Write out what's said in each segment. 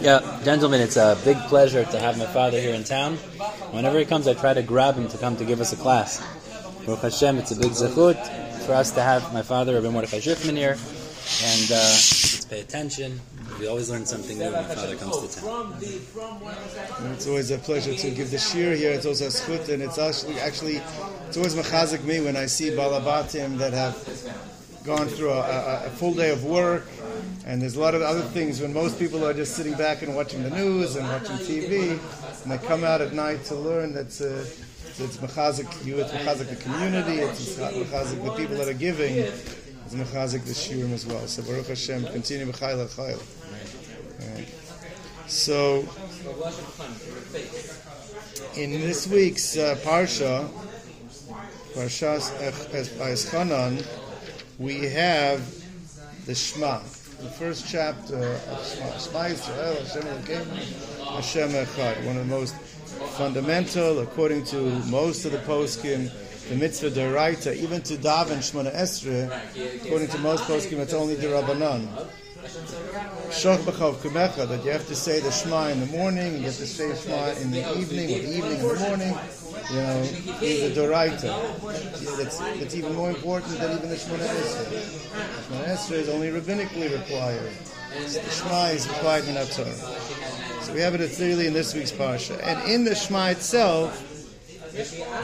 Yeah, gentlemen, it's a big pleasure to have my father here in town. Whenever he comes, I try to grab him to come to give us a class. Baruch Hashem, it's a big zechut for us to have my father, Rabbi Mordechai Shifman, here. And uh, let's pay attention. We always learn something new when my father comes to town. It's always a pleasure to give the shiur here. It's also a and it's actually, actually it's always mechazik me when I see balabatim that have gone through a, a, a, full day of work, and there's a lot of other things when most people are just sitting back and watching the news and watching TV, and they come out at night to learn that uh, it's mechazik you, it's mechazik the community, it's mechazik the people that are giving, it's mechazik the shiurim as well. So Baruch Hashem, continue b'chayil chayil. So, in this week's uh, parsha, Parshas Vaeschanan, we have the Shema, the first chapter of Shema. Shema Yisrael, Hashem Elokeinu, Hashem Echad. One of the most fundamental, according to most of the poskim, the mitzvah deraita, even to daven Shemona Esrei, according to most poskim, it's only the Rabbanan. Shoch kumecha, that you have to say the Shema in the morning, you have to say Shema in the evening, or the evening in the morning, you know, is the Doraita. That's even more important than even the Shemona Esrei. Shemona Esrei is only rabbinically required. The Shema is required in Torah. So we have it clearly in this week's parsha. And in the Shema itself,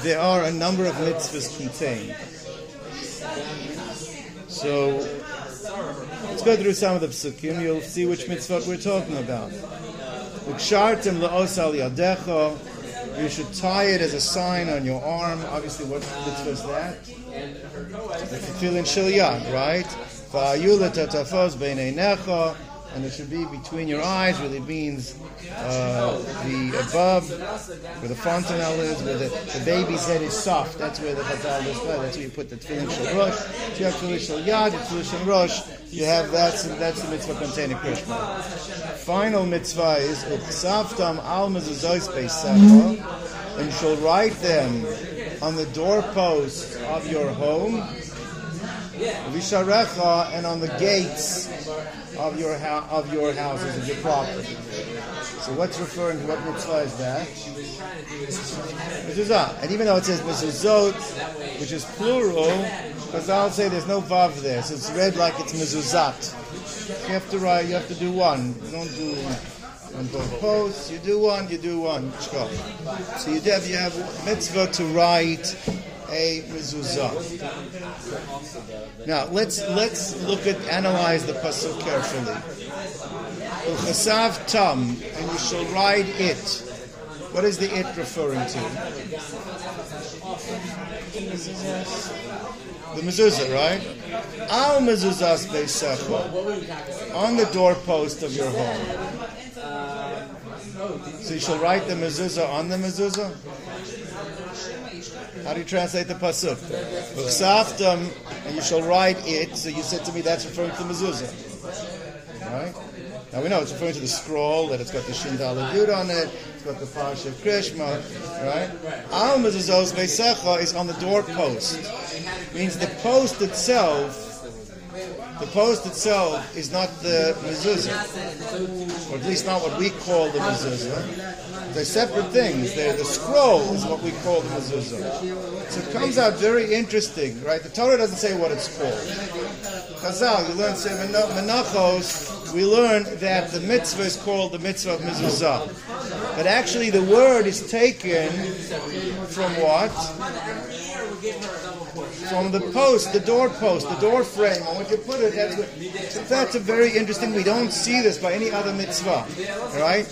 there are a number of mitzvahs contained. So let's go through some of the psukim. You'll see which mitzvah we're talking about. You should tie it as a sign on your arm. Obviously, what mitzvah is that? The tefillin shel yad, right? And it should be between your eyes, really means uh, the above, where the fontanelle is, where the, the baby's head is soft. That's where the chazal is. That's where you put the tefillin shel rosh. If you have tefillin shel yad, tefillin rosh, you have that's that's the mitzvah containing Krishma. Final mitzvah is uksavtam al mezuzos beisecha, and you shall write them on the doorposts of your home. Visharecha and on the gates of your of your houses of your property. So what's referring to what mitzvah is that? Mezuzah. And even though it says mezuzot, which is plural, because I'll say there's no vav there, so it's read like it's mezuzat. You have to write. You have to do one. You don't do on both posts. You do one. You do one. So you have you have mitzvah to write a mezuzah. Now let's let's look at analyze the pasuk carefully. Tam, and you shall write it. What is the it referring to? The mezuzah, right? Al on the doorpost of your home. So you shall write the mezuzah on the mezuzah. How do you translate the pasuk? You shall write it. So you said to me that's referring to the mezuzah, right? Now we know it's referring to the scroll that it's got the Shindal Yud on it. It's got the Parsha of Krishma, right? Al mezuzos is on the doorpost. Means the post itself the post itself is not the mezuzah, or at least not what we call the mezuzah. They're separate things. They're, the scroll is what we call the mezuzah. So it comes out very interesting, right? The Torah doesn't say what it's called. Chazal, you learn say menachos. We learn that the mitzvah is called the mitzvah of mezuzah, but actually the word is taken from what? From the post, the door post, the door frame, on which you put it. That's, what, that's a very interesting. We don't see this by any other mitzvah, right?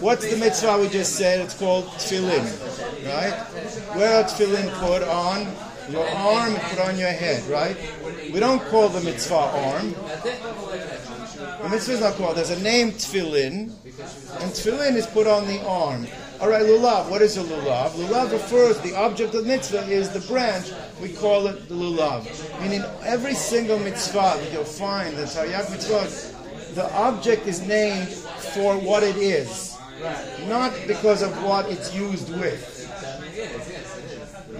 What's the mitzvah we just said? It's called tefillin, right? Where are tefillin put on? Your arm, and put on your head, right? We don't call the mitzvah arm. The mitzvah is not called. There's a name tefillin, and tefillin is put on the arm. All right, lulav. What is a lulav? Lulav refers the object of the mitzvah is the branch. We call it the lulav. Meaning every single mitzvah that you'll find, the Taryag mitzvah, the object is named for what it is, not because of what it's used with.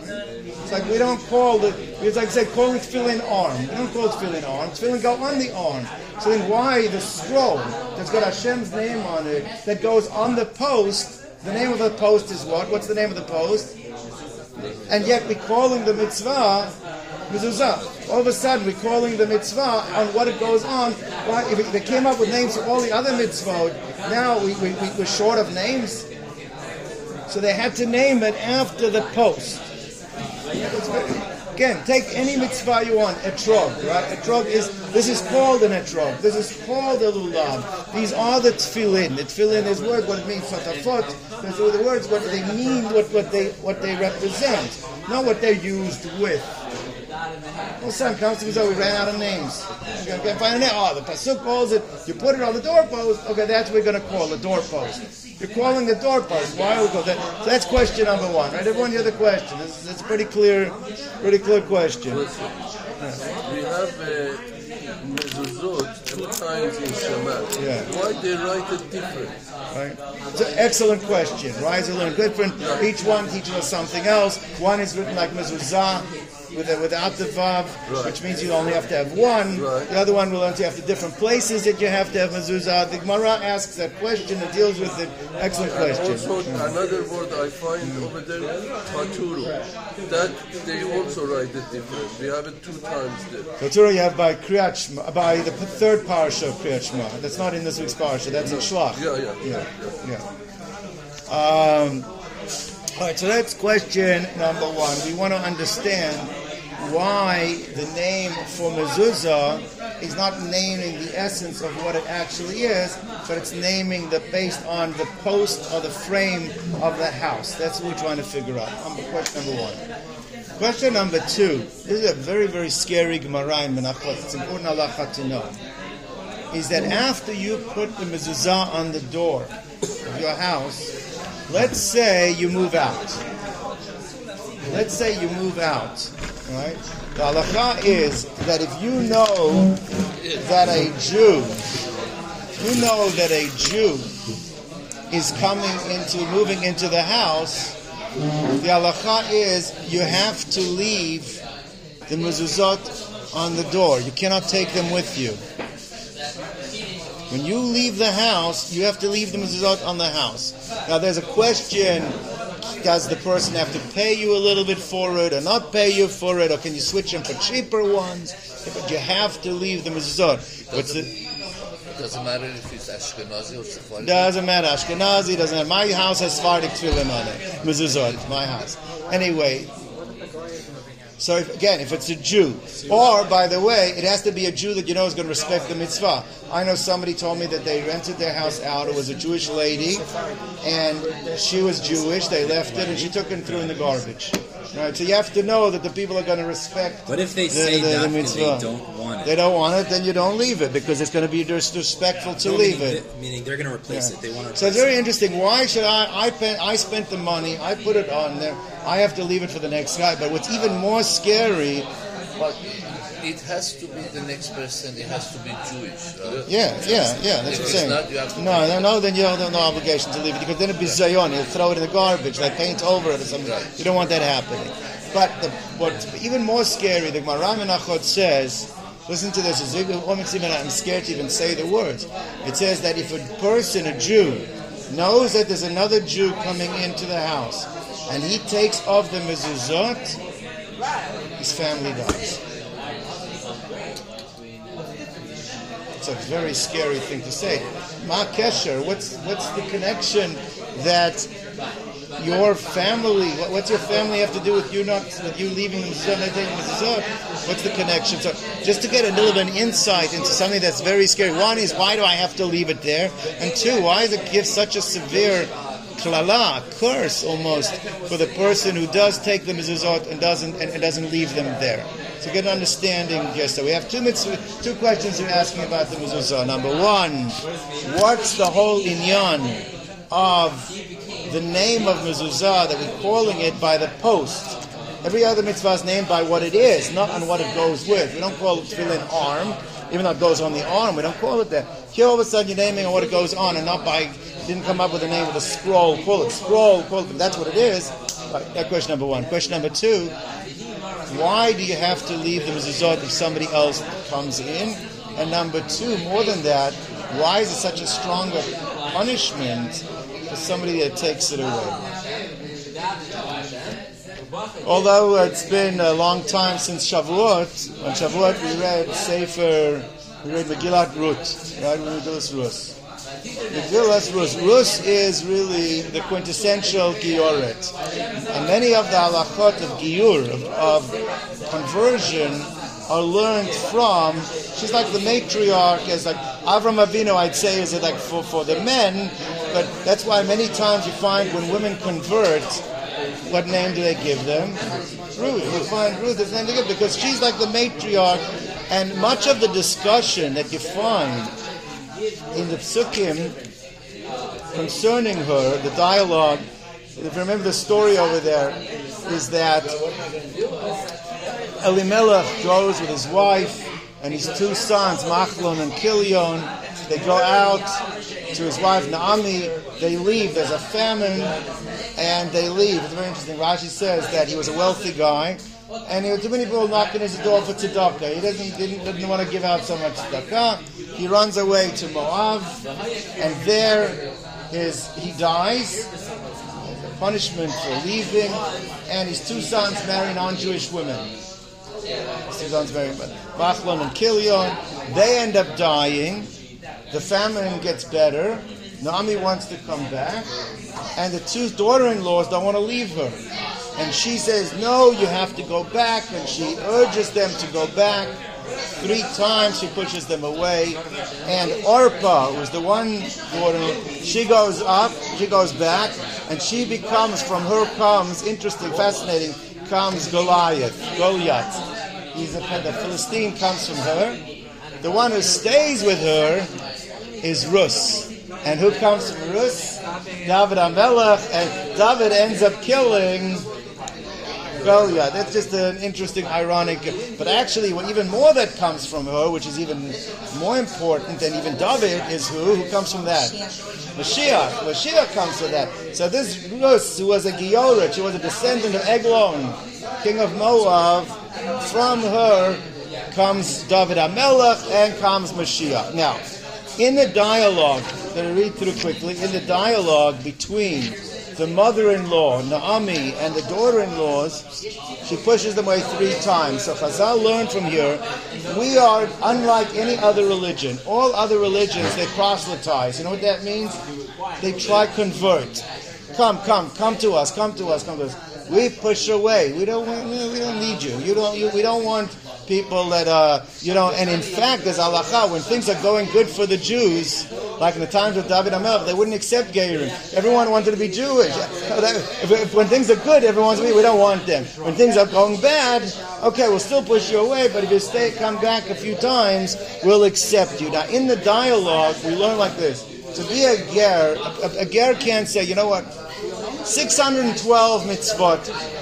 It's like we don't call the. It's like say calling tefillin arm. We don't call it tefillin arm. Tefillin go on the arm. So then why the scroll that's got Hashem's name on it that goes on the post? The name of the post is what? What's the name of the post? And yet we're calling the mitzvah mezuzah. All of a sudden we're calling the mitzvah on what it goes on. Why? If they came up with names for all the other mitzvot, now we, we, we, we're short of names. So they had to name it after the post. Again, take any mitzvah you want, etrog, right? Etrog is, this is called an etrog. This is called a lulav. These are the tefillin. The tefillin is word, what it means, totafot. Those are the words, what they mean, what, what they what they represent, not what they're used with. Well, son comes to me, so we ran out of names. Okay, okay, find a name. Oh, the pasuk calls it. You put it on the doorpost. Okay, that's what we're going to call the doorpost. You're calling the doorpost. Why would go that? So that's question number one, right? Everyone hear the question. It's, it's pretty clear, pretty clear question. We have uh, mezuzot two times in Shema. Yeah. Why they write it different? Right? It's an excellent question. Rise and learn different. Each one teaches us something else. One is written like mezuzah, with the, without the vav, which means you only have to have one. Right. The other one will only have the different places that you have to have mezuzah. The Gemara asks that question and deals with it. Excellent question. Also, another word I find over there, paturu. That they also write it different. We have it two times there. Torah you have by Kriyat Shema, by the third parsha of Kriyat Shema. That's not in this week's parsha. That's in Shlach. Yeah, yeah. Yeah, yeah. Um, all right, so that's question number one. We want to understand why the name for mezuzah is not naming the essence of what it actually is, but it's naming the based on the post or the frame of the house. That's what we're trying to figure out. Number, question number one. Question number two. This is a very, very scary Gemara in Menachot. It's important halacha to know. Is that after you put the mezuzah on the door of your house, let's say you move out. Let's say you move out, right? The halacha is that if you know that a Jew, you know that a Jew is coming into, moving into the house, the halacha is you have to leave the mezuzot on the door. You cannot take them with you. When you leave the house, you have to leave the mezuzot on the house. Now, there's a question: Does the person have to pay you a little bit for it, or not pay you for it, or can you switch them for cheaper ones? But you have to leave the mezuzot. What's the? Doesn't matter if it's Ashkenazi or Sephardi. Doesn't matter. Ashkenazi doesn't matter. My house has Sephardic tefillin on it. Mezuzot, my house. Anyway, so if, again, if it's a Jew, or by the way, it has to be a Jew that you know is going to respect the mitzvah. I know somebody told me that they rented their house out. It was a Jewish lady, and she was Jewish. They left it, and she took it and threw in the garbage. Right. So you have to know that the people are going to respect. What if they the- say the- the that they don't want it? They don't want it, then you don't leave it because it's going to be disrespectful to No, leave meaning, it. meaning they're going to replace it. They want to. So it's very interesting. Why should I? I, pay, I spent the money. I put it on there. I have to leave it for the next guy. But what's even more scary? But it has to be the next person, it has to be Jewish. right? Yeah, yeah, yeah. That's what I'm saying. not, you have to no, no, no. Then you have no obligation to leave it because then it'd be zayon. You'll throw it in the garbage, like paint over it or something. You don't want that happening. But the, what's even more scary, the Gemara Menachot says. Listen to this. I'm scared to even say the words. It says that if a person, a Jew, knows that there's another Jew coming into the house, and he takes off the mezuzot, his family dies. It's a very scary thing to say. Ma Kesher, what's what's the connection that your family, what, what's your family have to do with you not with you leaving the mezuzah? What's the connection? So just to get a little bit of insight into something that's very scary. One is why do I have to leave it there? And two, why does it give such a severe klala, curse almost, for the person who does take the mezuzot and doesn't and, and doesn't leave them there? To get an understanding, yes. So we have two mitzvah, two questions you're asking about the mezuzah. Number one, what's the whole inyan of the name of mezuzah that we're calling it by the post? Every other mitzvah is named by what it is, not on what it goes with. We don't call it tefillin arm, even though it goes on the arm. We don't call it that. Here, all of a sudden, you're naming what it goes on, and not by didn't come up with the name of the scroll. Call it scroll. Call it. That's what it is. Right, that uh, question number one. Question number two, why do you have to leave the mezuzot if somebody else comes in? And number two, more than that, why is it such a stronger punishment for somebody that takes it away? Although it's been a long time since Shavuot, on Shavuot we read Sefer, we read Megillat Ruth, right? Megillat Rus. Megillat Rus. Rus is really the quintessential Gioret. And many of the halachot of Giur, of, of conversion, are learned from. She's like the matriarch, as like Avram Avinu, I'd say, is it like for, for the men, but that's why many times you find when women convert, what name do they give them? Ruth. You find Ruth is the name they give because she's like the matriarch, and much of the discussion that you find in the psukim concerning her, the dialogue. If you remember the story over there, is that Elimelech goes with his wife and his two sons, Machlon and Kilion. They go out to his wife Naomi. They leave. There's a famine, and they leave. It's very interesting. Rashi says that he was a wealthy guy, and there were too many people knocking his door for tzedakah. He doesn't didn't, didn't want to give out so much tzedakah. He runs away to Moab, and there his he dies. As a punishment for leaving, and his two sons marry non-Jewish women. His two sons marry Machlon and Kilion. They end up dying. The famine gets better. Naomi wants to come back, and the two daughter-in-laws don't want to leave her. And she says, No, you have to go back. And she urges them to go back. Three times she pushes them away. And Orpah, who's the one daughter, she goes up, she goes back, and she becomes, from her comes, interesting, fascinating, comes Goliath, Goliath. He's a, the Philistine comes from her. The one who stays with her is Rus. And who comes from Rus? David HaMelech. And David ends up killing Goliath. That's just an interesting, ironic. But actually, what even more that comes from her, which is even more important than even David, is who? Who comes from that? Mashiach. Mashiach comes from that. So this Rus, who was a Gioret, she was a descendant of Eglon, king of Moab, from her comes David HaMelech and comes Mashiach. Now, in the dialogue that I read through quickly, in the dialogue between the mother-in-law, Naomi, and the daughter-in-laws, she pushes them away three times. So Chazal learned from here, we are unlike any other religion. All other religions, they proselytize. You know what that means? They try convert. Come, come, come to us, come to us, come to us. We push away. We don't, we, we don't need you. You don't, you, we don't want people that, uh, you know, and in fact, there's halacha, when things are going good for the Jews, like in the times of David HaMelech, they wouldn't accept Geirim. Everyone wanted to be Jewish. When things are good, everyone's we don't want them. When things are going bad, okay, we'll still push you away, but if you stay, come back a few times, we'll accept you. Now, in the dialogue, we learn like this. To be a ger, a, a ger can't say, you know what, 612 mitzvot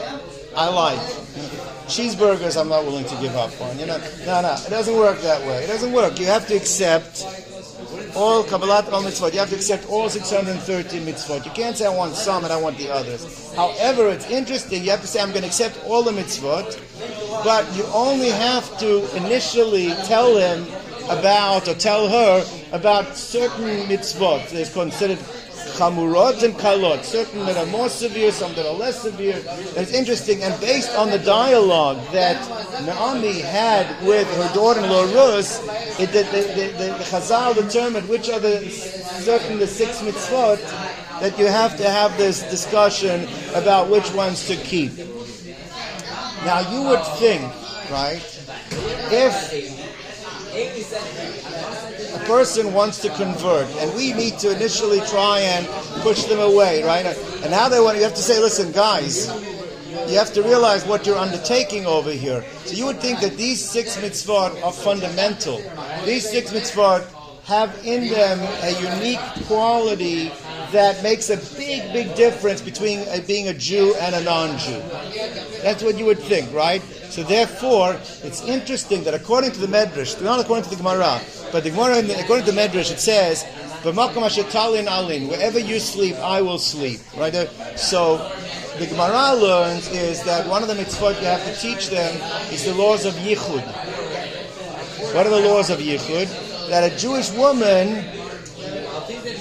I like cheeseburgers I'm not willing to give up on. You know, no, no, it doesn't work that way. It doesn't work. You have to accept all Kabbalat ol mitzvot. You have to accept all 630 mitzvot. You can't say I want some and I want the others. However, it's interesting. You have to say I'm going to accept all the mitzvot, but you only have to initially tell him about or tell her about certain mitzvot. They're considered chamurot and kalot, certain that are more severe, some that are less severe. It's interesting, and based on the dialogue that Naomi had with her daughter-in-law Rus, it, the, the, the, the Chazal determined which are the certain the six mitzvot that you have to have this discussion about which ones to keep. Now you would think, right, if person wants to convert, and we need to initially try and push them away, right? And now they want you have to say, listen, guys, you have to realize what you're undertaking over here. So you would think that these six mitzvot are fundamental. These six mitzvot have in them a unique quality that makes a big, big difference between a, being a Jew and a non-Jew. That's what you would think, right? So therefore, it's interesting that according to the Medrash, not according to the Gemara, but the Gemara, according to the Medrash, it says, "B'makom ashetalin alin." Wherever you sleep, I will sleep. Right. Uh, so the Gemara learns is that one of the mitzvot you have to teach them is the laws of Yichud. What are the laws of Yichud? That a Jewish woman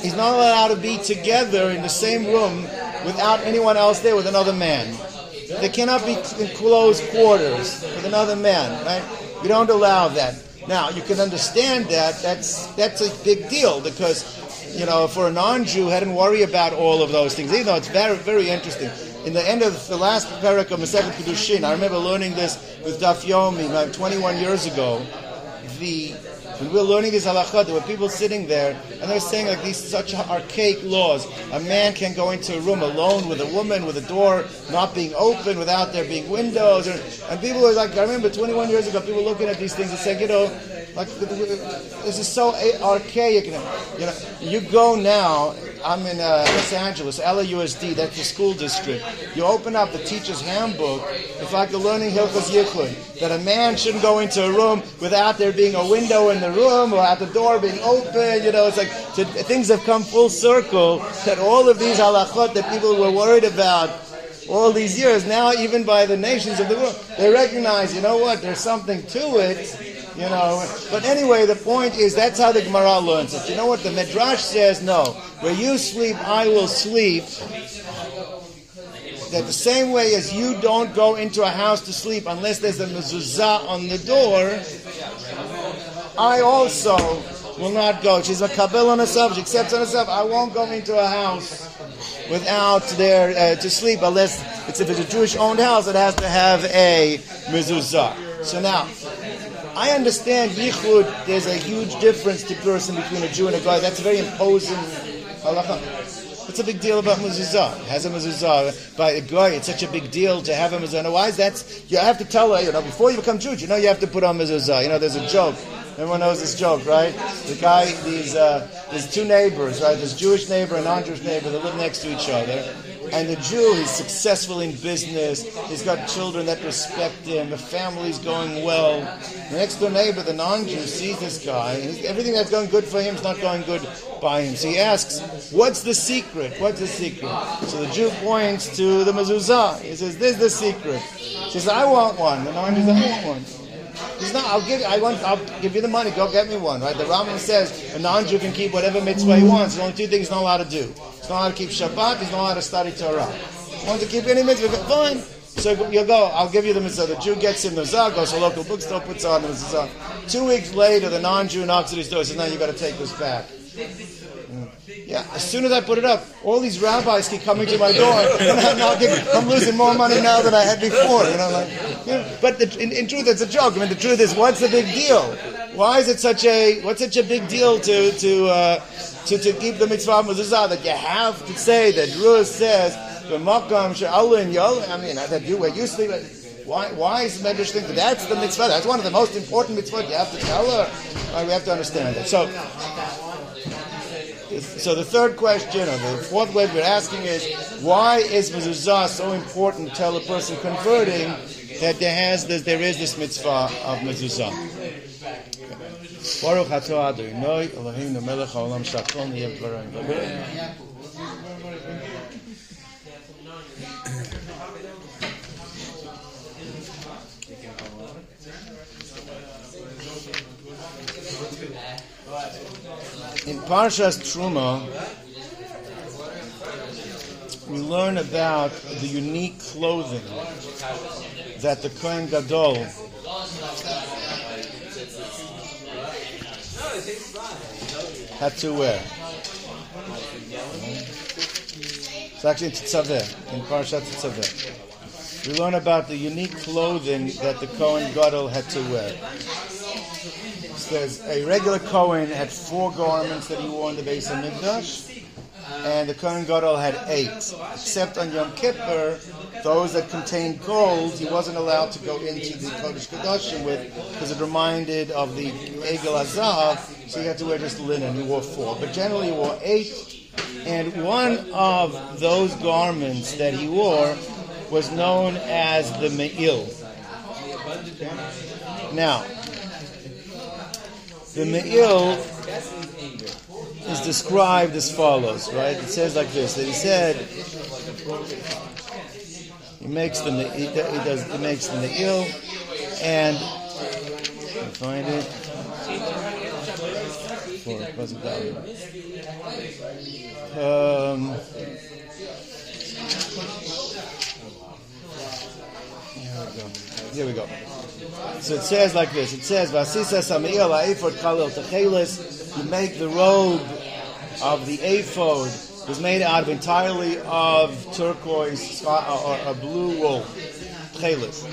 is not allowed to be together in the same room without anyone else there with another man. They cannot be in close quarters with another man, right? You don't allow that. Now you can understand that. That's that's a big deal because you know for a non-Jew, hadn't worry about all of those things. Even though it's very very interesting. In the end of the last parak of Masechet Kedushin, I remember learning this with Daf Yomi like 21 years ago. The when we were learning these halachot, there were people sitting there, and they were saying like these such archaic laws. A man can go into a room alone with a woman, with a door not being open, without there being windows. And, and people were like, I remember 21 years ago, people looking at these things and saying, you know, like this is so archaic. You know, you go now. I'm in uh, Los Angeles, LAUSD. That's the school district. You open up the teacher's handbook. It's like the learning Hilchos Yichud that a man shouldn't go into a room without there being a window in the room or at the door being open. You know, it's like to, things have come full circle. That all of these halachot that people were worried about all these years, now even by the nations of the world, they recognize, you know what, there's something to it. You know, but anyway, the point is that's how the Gemara learns it. You know what the Midrash says? No, where you sleep, I will sleep. That the same way as you don't go into a house to sleep unless there's a mezuzah on the door, I also will not go. She's a kabel on herself. She accepts on herself. I won't go into a house without there uh, to sleep unless it's if it's a Jewish owned house. It has to have a mezuzah. So now, I understand yichud. There's a huge difference to person between a Jew and a goy. That's very imposing halacha. What's a big deal about mezuzah? Has a mezuzah by a goy. It's such a big deal to have a mezuzah. Why is that? You have to tell her. You know, before you become Jewish, you know, you have to put on mezuzah. You know, there's a joke. Everyone knows this joke, right? The guy, these, uh, there's two neighbors, right? This Jewish neighbor and non-Jewish neighbor that live next to each other. And the Jew, he's successful in business. He's got children that respect him. The family's going well. The next door neighbor, the non-Jew, sees this guy. And everything that's going good for him is not going good by him. So he asks, "What's the secret? What's the secret?" So the Jew points to the mezuzah. He says, "This is the secret." He says, "I want one." The non-Jew says, "I want one." He's not. I'll give. I want. I'll give you the money. Go get me one. Right. The Rambam says a non-Jew can keep whatever mitzvah he wants. There's only two things he's not allowed to do. Not allowed to keep Shabbat. He's not allowed to study Torah. He wants to keep any mitzvah. Fine. So you go. I'll give you the mitzvah. The Jew gets him the zah. Goes to a local bookstore. Puts on the mitzvah. Two weeks later, the non-Jew knocks at his door. Says, "Now you got to take this back." Yeah, as soon as I put it up, all these rabbis keep coming to my door, and I'm, getting, I'm losing more money now than I had before. You know, like, know, but the, in, in, truth, it's a joke. I mean, the truth is, what's the big deal? Why is it such a what's such a big deal to to uh, to, to keep the mitzvah mezuzah that you have to say that Ruah says the makam she'alin yol? I mean, that you where you sleep. Why, why is Medrash think that that's the mitzvah? That's one of the most important mitzvot. You have to tell her. Right, we have to understand that. So, so the third question, or the fourth way we're asking is, why is mezuzah so important to tell a person converting that there has this, there is this mitzvah of mezuzah? Baruch atah Adonai Eloheinu melech haolam. In Parshas Truma, we learn about the unique clothing that the Kohen Gadol had to wear. It's actually in in Parashat Tetzaveh. We learn about the unique clothing that the Kohen Gadol had to wear. There's a regular Kohen had four garments that he wore in the base of Mikdash, and the Kohen Gadol had eight. Except on Yom Kippur, those that contained gold, he wasn't allowed to go into the Kodesh Kodashim with, because it reminded of the Egel HaZahav, so he had to wear just linen. He wore four, but generally he wore eight. And one of those garments that he wore was known as the Me'il. Now, the Me'il is described as follows, right? It says like this, that he said, he makes the he, does he makes the me'il, and find it. For that? Um, here we go. So it says like this. It says, "Vasisa samiel ha'ephod kalil techelis." You make the robe of the ephod was made out of entirely of turquoise sky, or, or, blue wool. Chelis.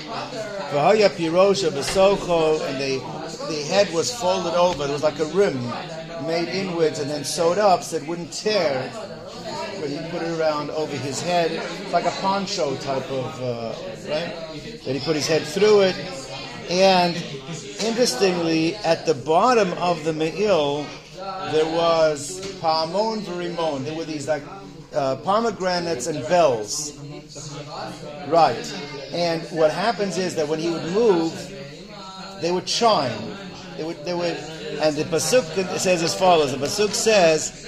V'haya pirosha b'socho, and the the head was folded over. It was like a rim made inwards and then sewed up so it wouldn't tear when he put it around over his head. It's like a poncho type of, uh, right? Then he put his head through it. And interestingly, at the bottom of the me'il, there was palmon verimon. There were these like uh, pomegranates and bells. Right. And what happens is that when he would move, they would chime. They would, they would, and the pasuk says as follows. The pasuk says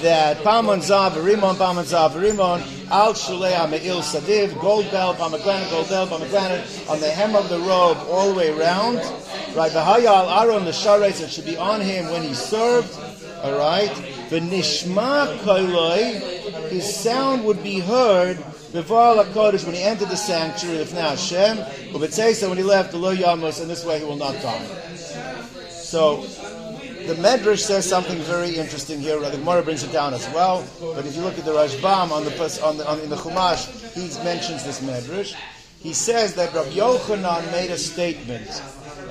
that Palmon Zav, Rimon, Palmon Zav, Al Shulei Me'il Sadiv, gold bell, pomegranate, gold bell, pomegranate, on the hem of the robe all the way around. Right, the hayal Aaron, the Sharetz, it should be on him when he served. All right, V'nishma Koiloi, his sound would be heard Before HaKodesh, when he entered the sanctuary of Hashem, so when he left, the Lo Yamos, and this way he will not die. So, the Medrash says something very interesting here. The Gemara brings it down as well. But if you look at the Rashbam on the, on the on, in the Chumash, he mentions this Medrash. He says that Rabbi Yochanan made a statement.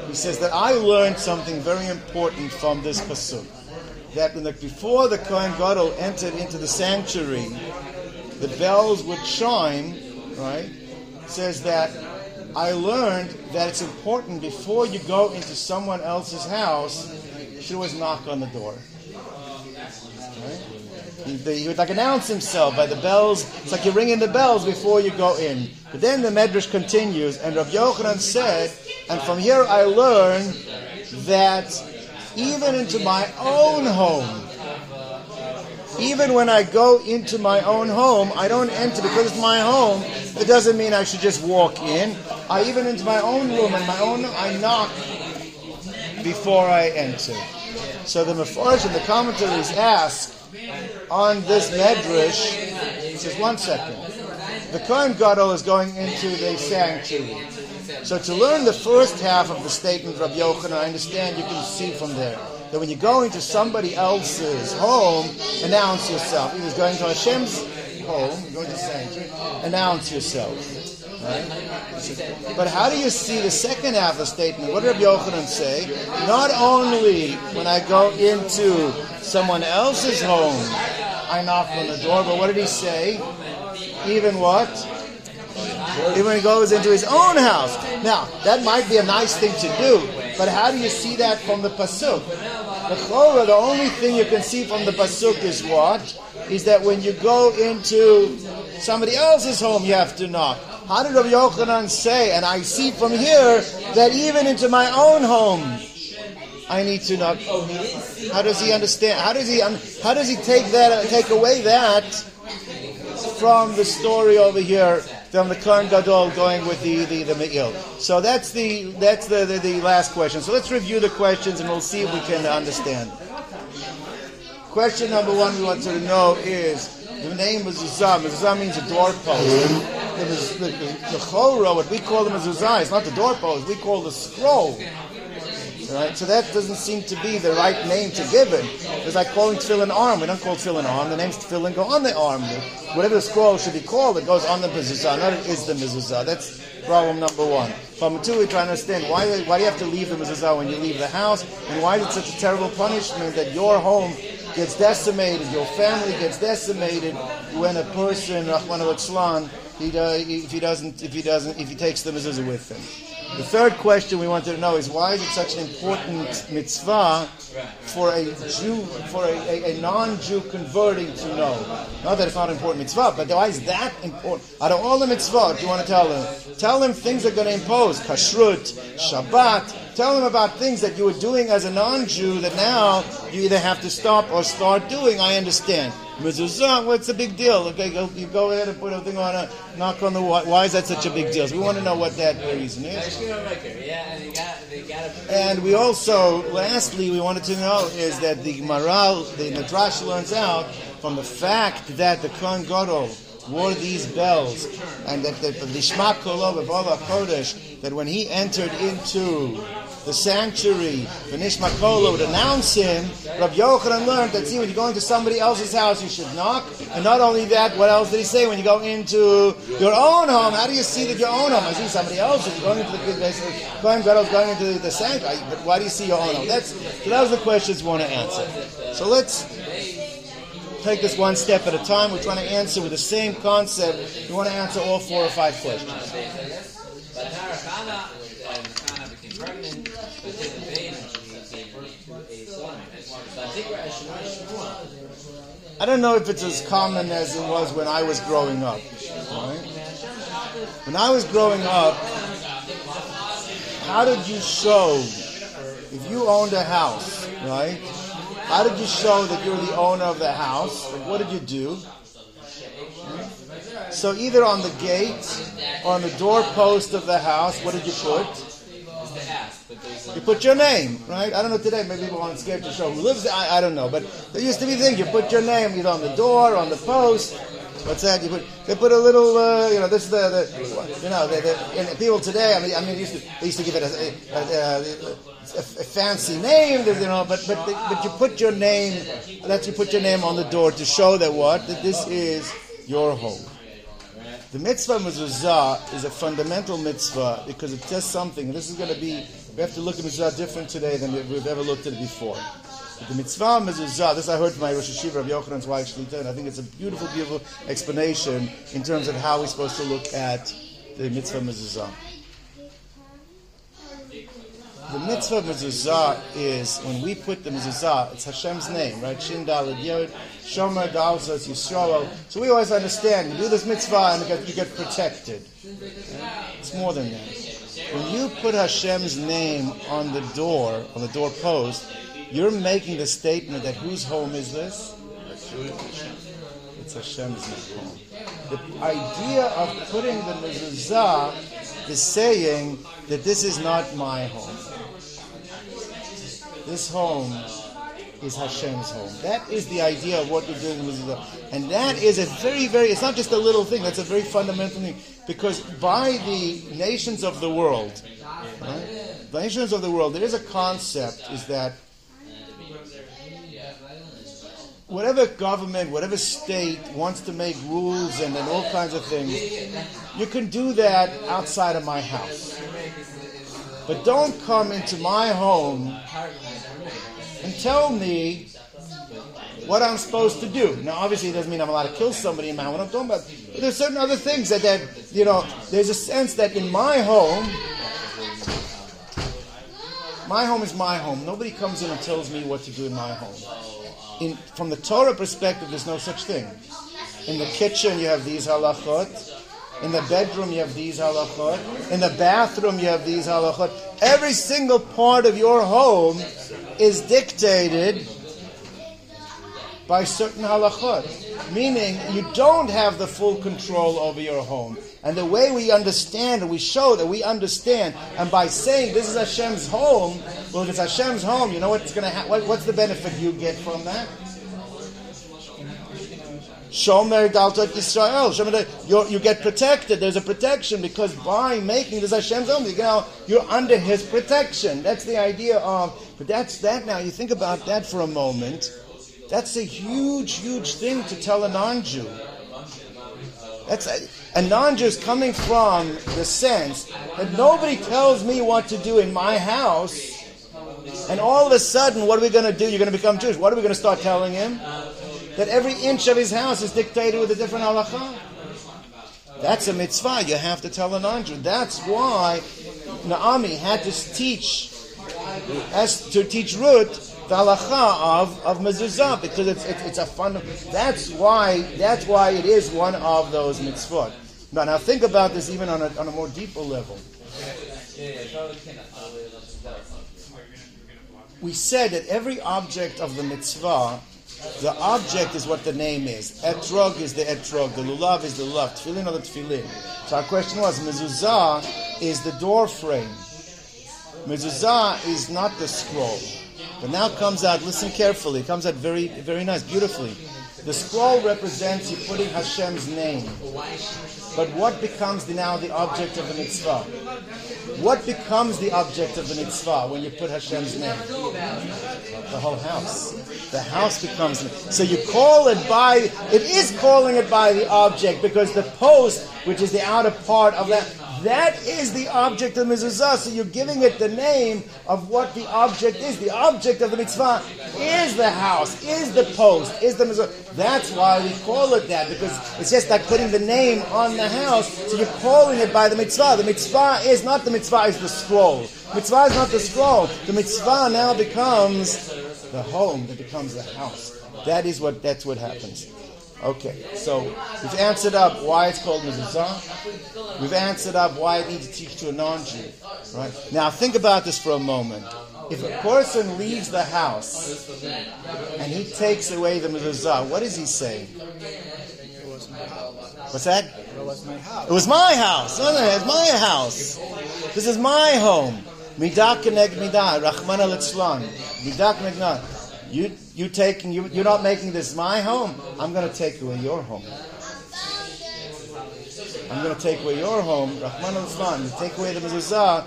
He says that I learned something very important from this pasuk. That when the, before the Kohen Gadol entered into the sanctuary, the bells would chime. Right? Says that I learned that it's important before you go into someone else's house you should always knock on the door. Right? He, he, would like announce himself by the bells. It's like you're ringing the bells before you go in. But then the Medrash continues, and Rav Yochanan said, and from here I learn that even into my own home, even when I go into my own home, I don't enter because it's my home. It doesn't mean I should just walk in. I even into my own room and my own, I knock before I enter. So the Mefarsh and the commentaries ask on this Medrash, he says, one second. The Kohen Gadol is going into the sanctuary. So to learn the first half of the statement of Yochanan, I understand you can see from there that when you go into somebody else's home, announce yourself. He was going to Hashem's home, going to sanctuary, announce yourself. Right? But how do you see the second half of the statement? What did Rabbi Yochanan say? Not only when I go into someone else's home, I knock on the door, but what did he say? Even what? Even goes into his own house. Now, that might be a nice thing to do, but how do you see that from the Pasuk? The the only thing you can see from the Pasuk is what? Is that when you go into somebody else's home, you have to knock. How did Rabbi Yochanan say, and I see from here, that even into my own home, I need to knock. How does he understand? How does he? How does he take that? Take away that from the story over here from the Kohen Gadol going with the the, the Me'il. So that's the that's the, the, the last question. So let's review the questions and we'll see if we can understand. Question number one we want to know is the name mezuzah. Mezuzah means a doorpost. The, the, the, the chora, what we call the mezuzah, is not the doorpost. We call the scroll. Right? So that doesn't seem to be the right name to give it. It's like calling tefillin arm. We don't call tefillin arm. The name's tefillin go on the arm. Whatever the scroll should be called, it goes on the mezuzah, not it is the mezuzah. That's problem number one. Problem two, we try to understand why, why do you have to leave the mezuzah when you leave the house, and why is it such a terrible punishment that your home gets decimated, your family gets decimated when a person, Rahman al he, if he doesn't, if he doesn't, if he takes the mezuzah with him. The third question we wanted to know is why is it such an important mitzvah for a Jew, for a, a, a non-Jew converting to know? Not that it's not an important mitzvah, but why is that important? Out of all the mitzvah, you want to tell them? Tell them things they're going to impose, kashrut, Shabbat. Tell them about things that you were doing as a non-Jew that now you either have to stop or start doing. I understand. Mezuzah, what's the big deal? Okay, go, you go ahead and put a thing on a knock on the wall. Why is that such a big deal? So we want to know what that reason is. And we also, lastly, we wanted to know is that the Maral, the Midrash learns out from the fact that the Kohen Gadol wore these bells, and that the Lishma Kolov of Allah Kodesh, that when he entered into the sanctuary, the Nishma Kolo would announce him. Rabbi Yochanan learned that, see, when you go into somebody else's house, you should knock. And not only that, what else did he say? When you go into your own home, how do you see that your own home? I see somebody else. If you're going into the going, going into the sanctuary, but why do you see your own home? That's, so that was the questions we want to answer. So let's take this one step at a time. We're trying to answer with the same concept. We want to answer all four or five questions. I don't know if it's as common as it was when I was growing up. Right? When I was growing up, how did you show, if you owned a house, right? How did you show that you were the owner of the house? What did you do? So either on the gate or on the doorpost of the house, what did you put? You put your name, right? I don't know today. Maybe people aren't scared to show who lives. I, I don't know, but there used to be things. You put your name either on the door, on the post. What's that? You put they put a little, uh, you know, this is the, the you know, the, the, people today. I mean, I mean, used to, they used to give it a, a, a, fancy name, you know, but but but you put your name. Let you put your name on the door to show that what that this is your home. The mitzvah mezuzah is a fundamental mitzvah because it does something. This is going to be, we have to look at mezuzah different today than we've ever looked at it before. But the mitzvah mezuzah, this I heard from my Rosh Yeshiva of Yochanan's wife Shlita, and I think it's a beautiful, beautiful explanation in terms of how we're supposed to look at the mitzvah mezuzah. The mitzvah of mezuzah is when we put the mezuzah, it's Hashem's name, right? Shin Dalet Yod, Shomer Daltos Yisrael. So we always understand you do this mitzvah and you get, you get protected. It's more than that. When you put Hashem's name on the door, on the doorpost, you're making the statement that whose home is this? It's Hashem's home. The idea of putting the mezuzah is saying that this is not my home. This home is Hashem's home. That is the idea of what we're doing with the And that is a very, very, it's not just a little thing, that's a very fundamental thing. Because by the nations of the world, right, the nations of the world, there is a concept, is that whatever government, whatever state wants to make rules and, and all kinds of things, you can do that outside of my house. But don't come into my home tell me what I'm supposed to do. Now, obviously, it doesn't mean I'm allowed to kill somebody in my home. What I'm talking about, but there's certain other things that, that, you know, there's a sense that in my home, my home is my home. Nobody comes in and tells me what to do in my home. In, from the Torah perspective, there's no such thing. In the kitchen, you have these halachot. In the bedroom, you have these halachot. In the bathroom, you have these halachot. Every single part of your home is dictated by certain halachot, meaning you don't have the full control over your home. And the way we understand and we show that we understand, and by saying this is Hashem's home, well, if it's Hashem's home, you know what's going to ha- what, what's the benefit you get from that? Shomer Daltot Israel. Shomer, you get protected. There's a protection because by making this Hashem's home, you know, you're under His protection. That's the idea of. But that's that. Now you think about that for a moment. That's a huge, huge thing to tell a non-Jew. That's a, a non-Jew is coming from the sense that nobody tells me what to do in my house, and all of a sudden, what are we going to do? You're going to become Jewish. What are we going to start telling him? That every inch of his house is dictated with a different halacha. That's a mitzvah. You have to tell an non-Jew. That's why Naomi had to teach, as to teach Ruth the halacha of, of mezuzah because it's, it's, it's a fun. That's why that's why it is one of those mitzvot. Now, now think about this even on a, on a more deeper level. We said that every object of the mitzvah The object is what the name is. Etrog is the etrog. The lulav is the lulav. Tefillin are the tefillin. So our question was, mezuzah is the door frame. Mezuzah is not the scroll. But now comes out, listen carefully, it comes out very, very nice, beautifully. The scroll represents you putting Hashem's name. But what becomes the, now the object of the mitzvah? What becomes the object of the mitzvah when you put Hashem's name? The whole house. The house becomes. So you call it by. It is calling it by the object because the post, which is the outer part of that, that is the object of mezuzah. So you're giving it the name of what the object is. The object of the mitzvah is the house, is the post, is the mezuzah. That's why we call it that because it's just like putting the name on the house. So you're calling it by the mitzvah. The mitzvah is not the mitzvah; is the scroll. Mitzvah is not the scroll. The mitzvah now becomes the home. That becomes the house. That is what. That's what happens. Okay, so we've answered up why it's called mezuzah. We've answered up why it needs to teach to a non-Jew. Right now, think about this for a moment. If a person leaves the house and he takes away the mezuzah, what is he saying? What's that? It was my house. It was my house. No, no, it's my house. This is my home. Midah keneg midah, Rahmana litzlan. Midah keneg midah. You, you taking, you, you're not making this my home. I'm going to take away your home. I'm going to take away your home. Rahmana litzlan. You take away the mezuzah,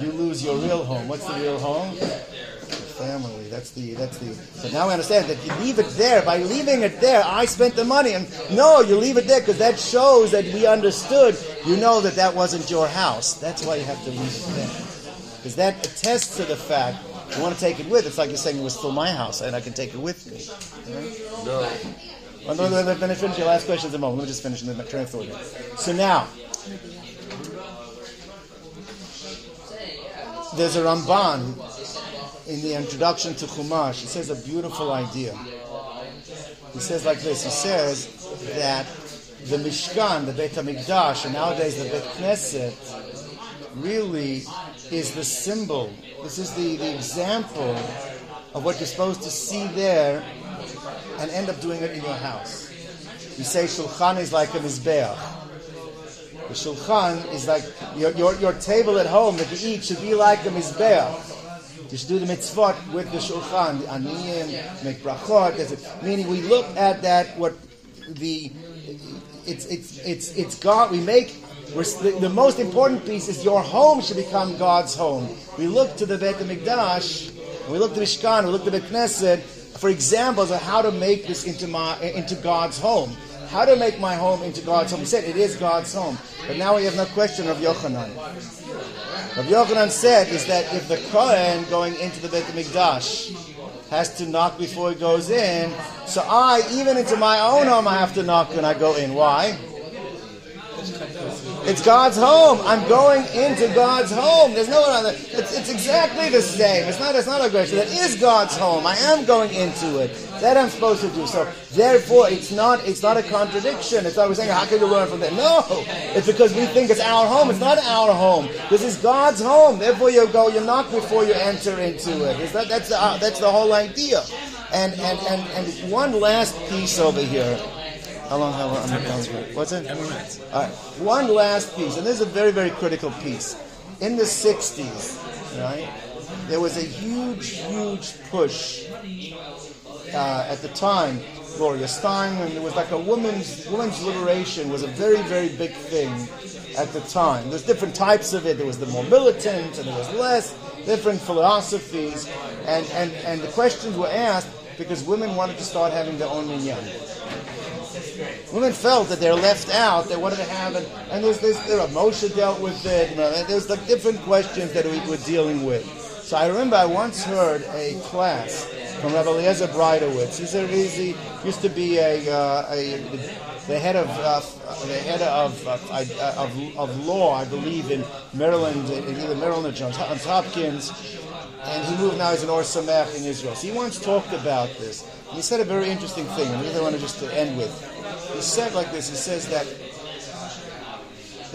you lose your real home. What's the real home? Family. That's the that's the. So now I understand that you leave it there. By leaving it there, I spent the money. And no, you leave it there because that shows that we understood. You know that that wasn't your house. That's why you have to leave it there. Because that attests to the fact you want to take it with. It's like you're saying it was still my house and I can take it with me. No. Well, no, let, me finish your last question in a moment. Let me just finish and then of thought here. So now, there's a Ramban in the introduction to Chumash. He says a beautiful idea. He says like this. He says that the Mishkan, the Beit HaMikdash, and nowadays the Beit Knesset, really is the symbol. This is the, the example of what you're supposed to see there and end up doing it in your house. You say Shulchan is like a Mizbeach. The Shulchan is like your, your, your table at home that you eat should be like a Mizbeach. You should do the mitzvot with the Shulchan, the Aniyim, make brachot. Meaning we look at that, what the, it's, it's, it's, it's God, we make the, the, most important piece is your home should become God's home. We look to the Beit HaMikdash, we look to Mishkan, we look to the Knesset for examples of how to make this into my into God's home. How to make my home into God's home. He said it is God's home. But now we have no question of Yochanan. Rav Yochanan said is that if the Kohen going into the Beit HaMikdash has to knock before he goes in, so I, even into my own home, I have to knock when I go in. Why? It's God's home. I'm going into God's home. There's no one other. It's, it's exactly the same. It's not. It's not a question. That is God's home. I am going into it. That I'm supposed to do. So therefore, it's not. It's not a contradiction. It's not we're saying how can you learn from that? No. It's because we think it's our home. It's not our home. This is God's home. Therefore, you go. You knock before you enter into it. That, that's the, uh, that's the whole idea. And and and and one last piece over here. How long? How long? What's it? Ten minutes. All right. One last piece, and this is a very, very critical piece. In the 60s, right, there was a huge, huge push uh, at the time. Gloria Steinem, it was like a woman's women's liberation was a very, very big thing at the time. There's different types of it. There was the more militant, and there was less different philosophies, and and and the questions were asked because women wanted to start having their own minyan. Women felt that they're left out. They wanted to have it, and there's this. There dealt with it. You know, there's like different questions that we were dealing with. So I remember I once heard a class from Rabbi Eliezer Breitowitz. He's a, he's, he used to be a, uh, a the head of uh, the head of, uh, of of law, I believe, in Maryland, either Maryland or Johns Hopkins. And he moved now. He's an Ohr Somayach in Israel. So he once talked about this. He said a very interesting thing, I really want to just to end with. He said like this. He says that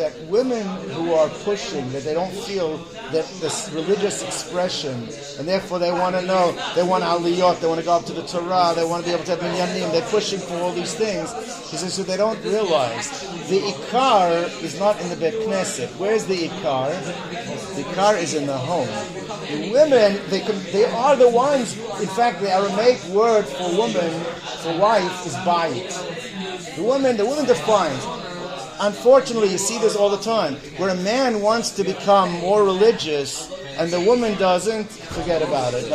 that women who are pushing, that they don't feel that this religious expression, and therefore they want to know, they want aliyot, they want to go up to the Torah, they want to be able to have minyanim, they're pushing for all these things. He says, so they don't realize the ikar is not in the Bet Knesset. Where's the ikar? The ikar is in the home. The women, they, can, they are the ones, in fact, the Aramaic word for woman, for wife, is bayit. The woman, the woman defines. Unfortunately, you see this all the time, where a man wants to become more religious and the woman doesn't, forget about it.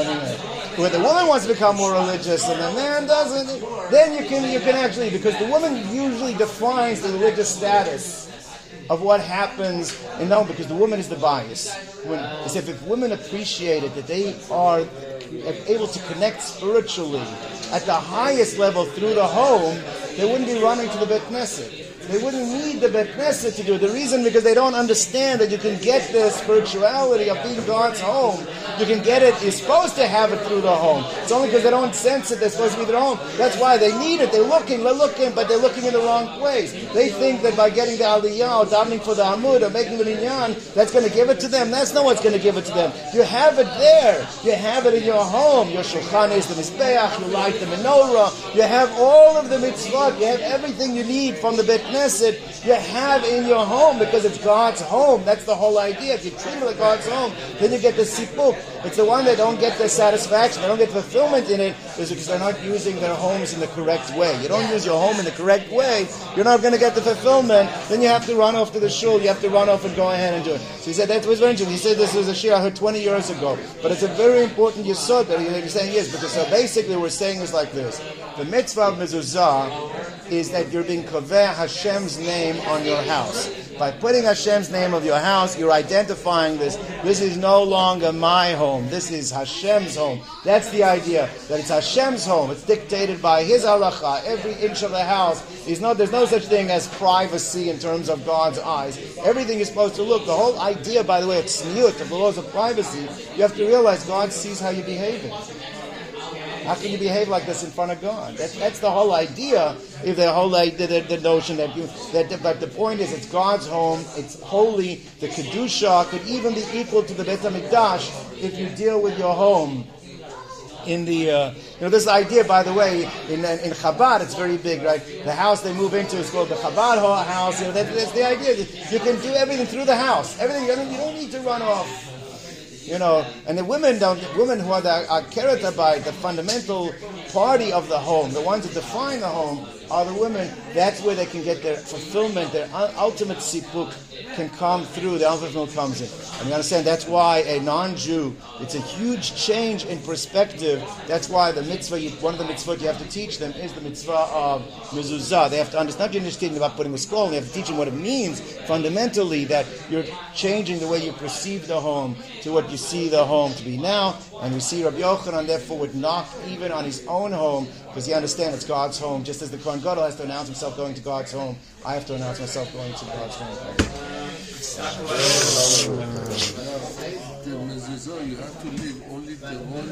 Where the woman wants to become more religious and the man doesn't, then you can you can actually because the woman usually defines the religious status of what happens and no, because the woman is the bias. When if if women appreciated that they are able to connect spiritually at the highest level through the home, they wouldn't be running to the Bet Knesset. They wouldn't need the Bet Knesset to do it. The reason because they don't understand that you can get the spirituality of being God's home. You can get it. You're supposed to have it through the home. It's only because they don't sense it. They're supposed to be their home. That's why they need it. They're looking. They're looking, but they're looking in the wrong place. They think that by getting the aliyah or davening for the amud or making the minyan, that's going to give it to them. That's not what's going to give it to them. You have it there. You have it in your home. Your shulchan is the mizbeach. You light the menorah. You have all of the mitzvot. You have everything you need from the Bet You have in your home because it's God's home. That's the whole idea. If you treat it like God's home, then you get the sipuk. It's the one that don't get the satisfaction, they don't get fulfillment in it, is because they're not using their homes in the correct way. You don't use your home in the correct way, you're not going to get the fulfillment. Then you have to run off to the shul. You have to run off and go ahead and do it. So he said that was very interesting. He said this was a shiur I heard 20 years ago, but it's a very important yisod that he's saying yes because so basically we're saying is like this: the mitzvah of mezuzah is that you're being kaveh Hashem's name on your house. By putting Hashem's name of your house, you're identifying this. This is no longer my home. This is Hashem's home. That's the idea. That it's Hashem's home. It's dictated by His halacha. Every inch of the house is no. There's no such thing as privacy in terms of God's eyes. Everything is supposed to look. The whole idea, by the way, of tzniut, of the laws of privacy, you have to realize God sees how you're behaving. How can you behave like this in front of God? That, that's the whole idea. If the whole idea, the, the notion that you that, but the point is, it's God's home. It's holy. The kedusha could even be equal to the Beit Hamikdash if you deal with your home in the uh, you know this idea by the way in in Chabad it's very big right the house they move into is called the Chabad house you know that, that's the idea you can do everything through the house everything you don't, you don't need to run off you know, and the women don't, women who are the are by the fundamental party of the home, the ones that define the home, are the women. That's where they can get their fulfillment, their ultimate sipuk can come through. The fulfillment comes in. And you understand that's why a non-Jew, it's a huge change in perspective. That's why the mitzvah, one of the mitzvot you have to teach them is the mitzvah of mezuzah. They have to understand, not just understanding about putting a scroll, you have to teach them what it means fundamentally that you're changing the way you perceive the home to what you see the home to be now. And we see Rabbi Yochanan therefore would knock even on his own home because he understands it's God's home, just as the Kohen Gadol has to announce himself going to God's home. I have to announce myself going to God's home. You have to leave only the one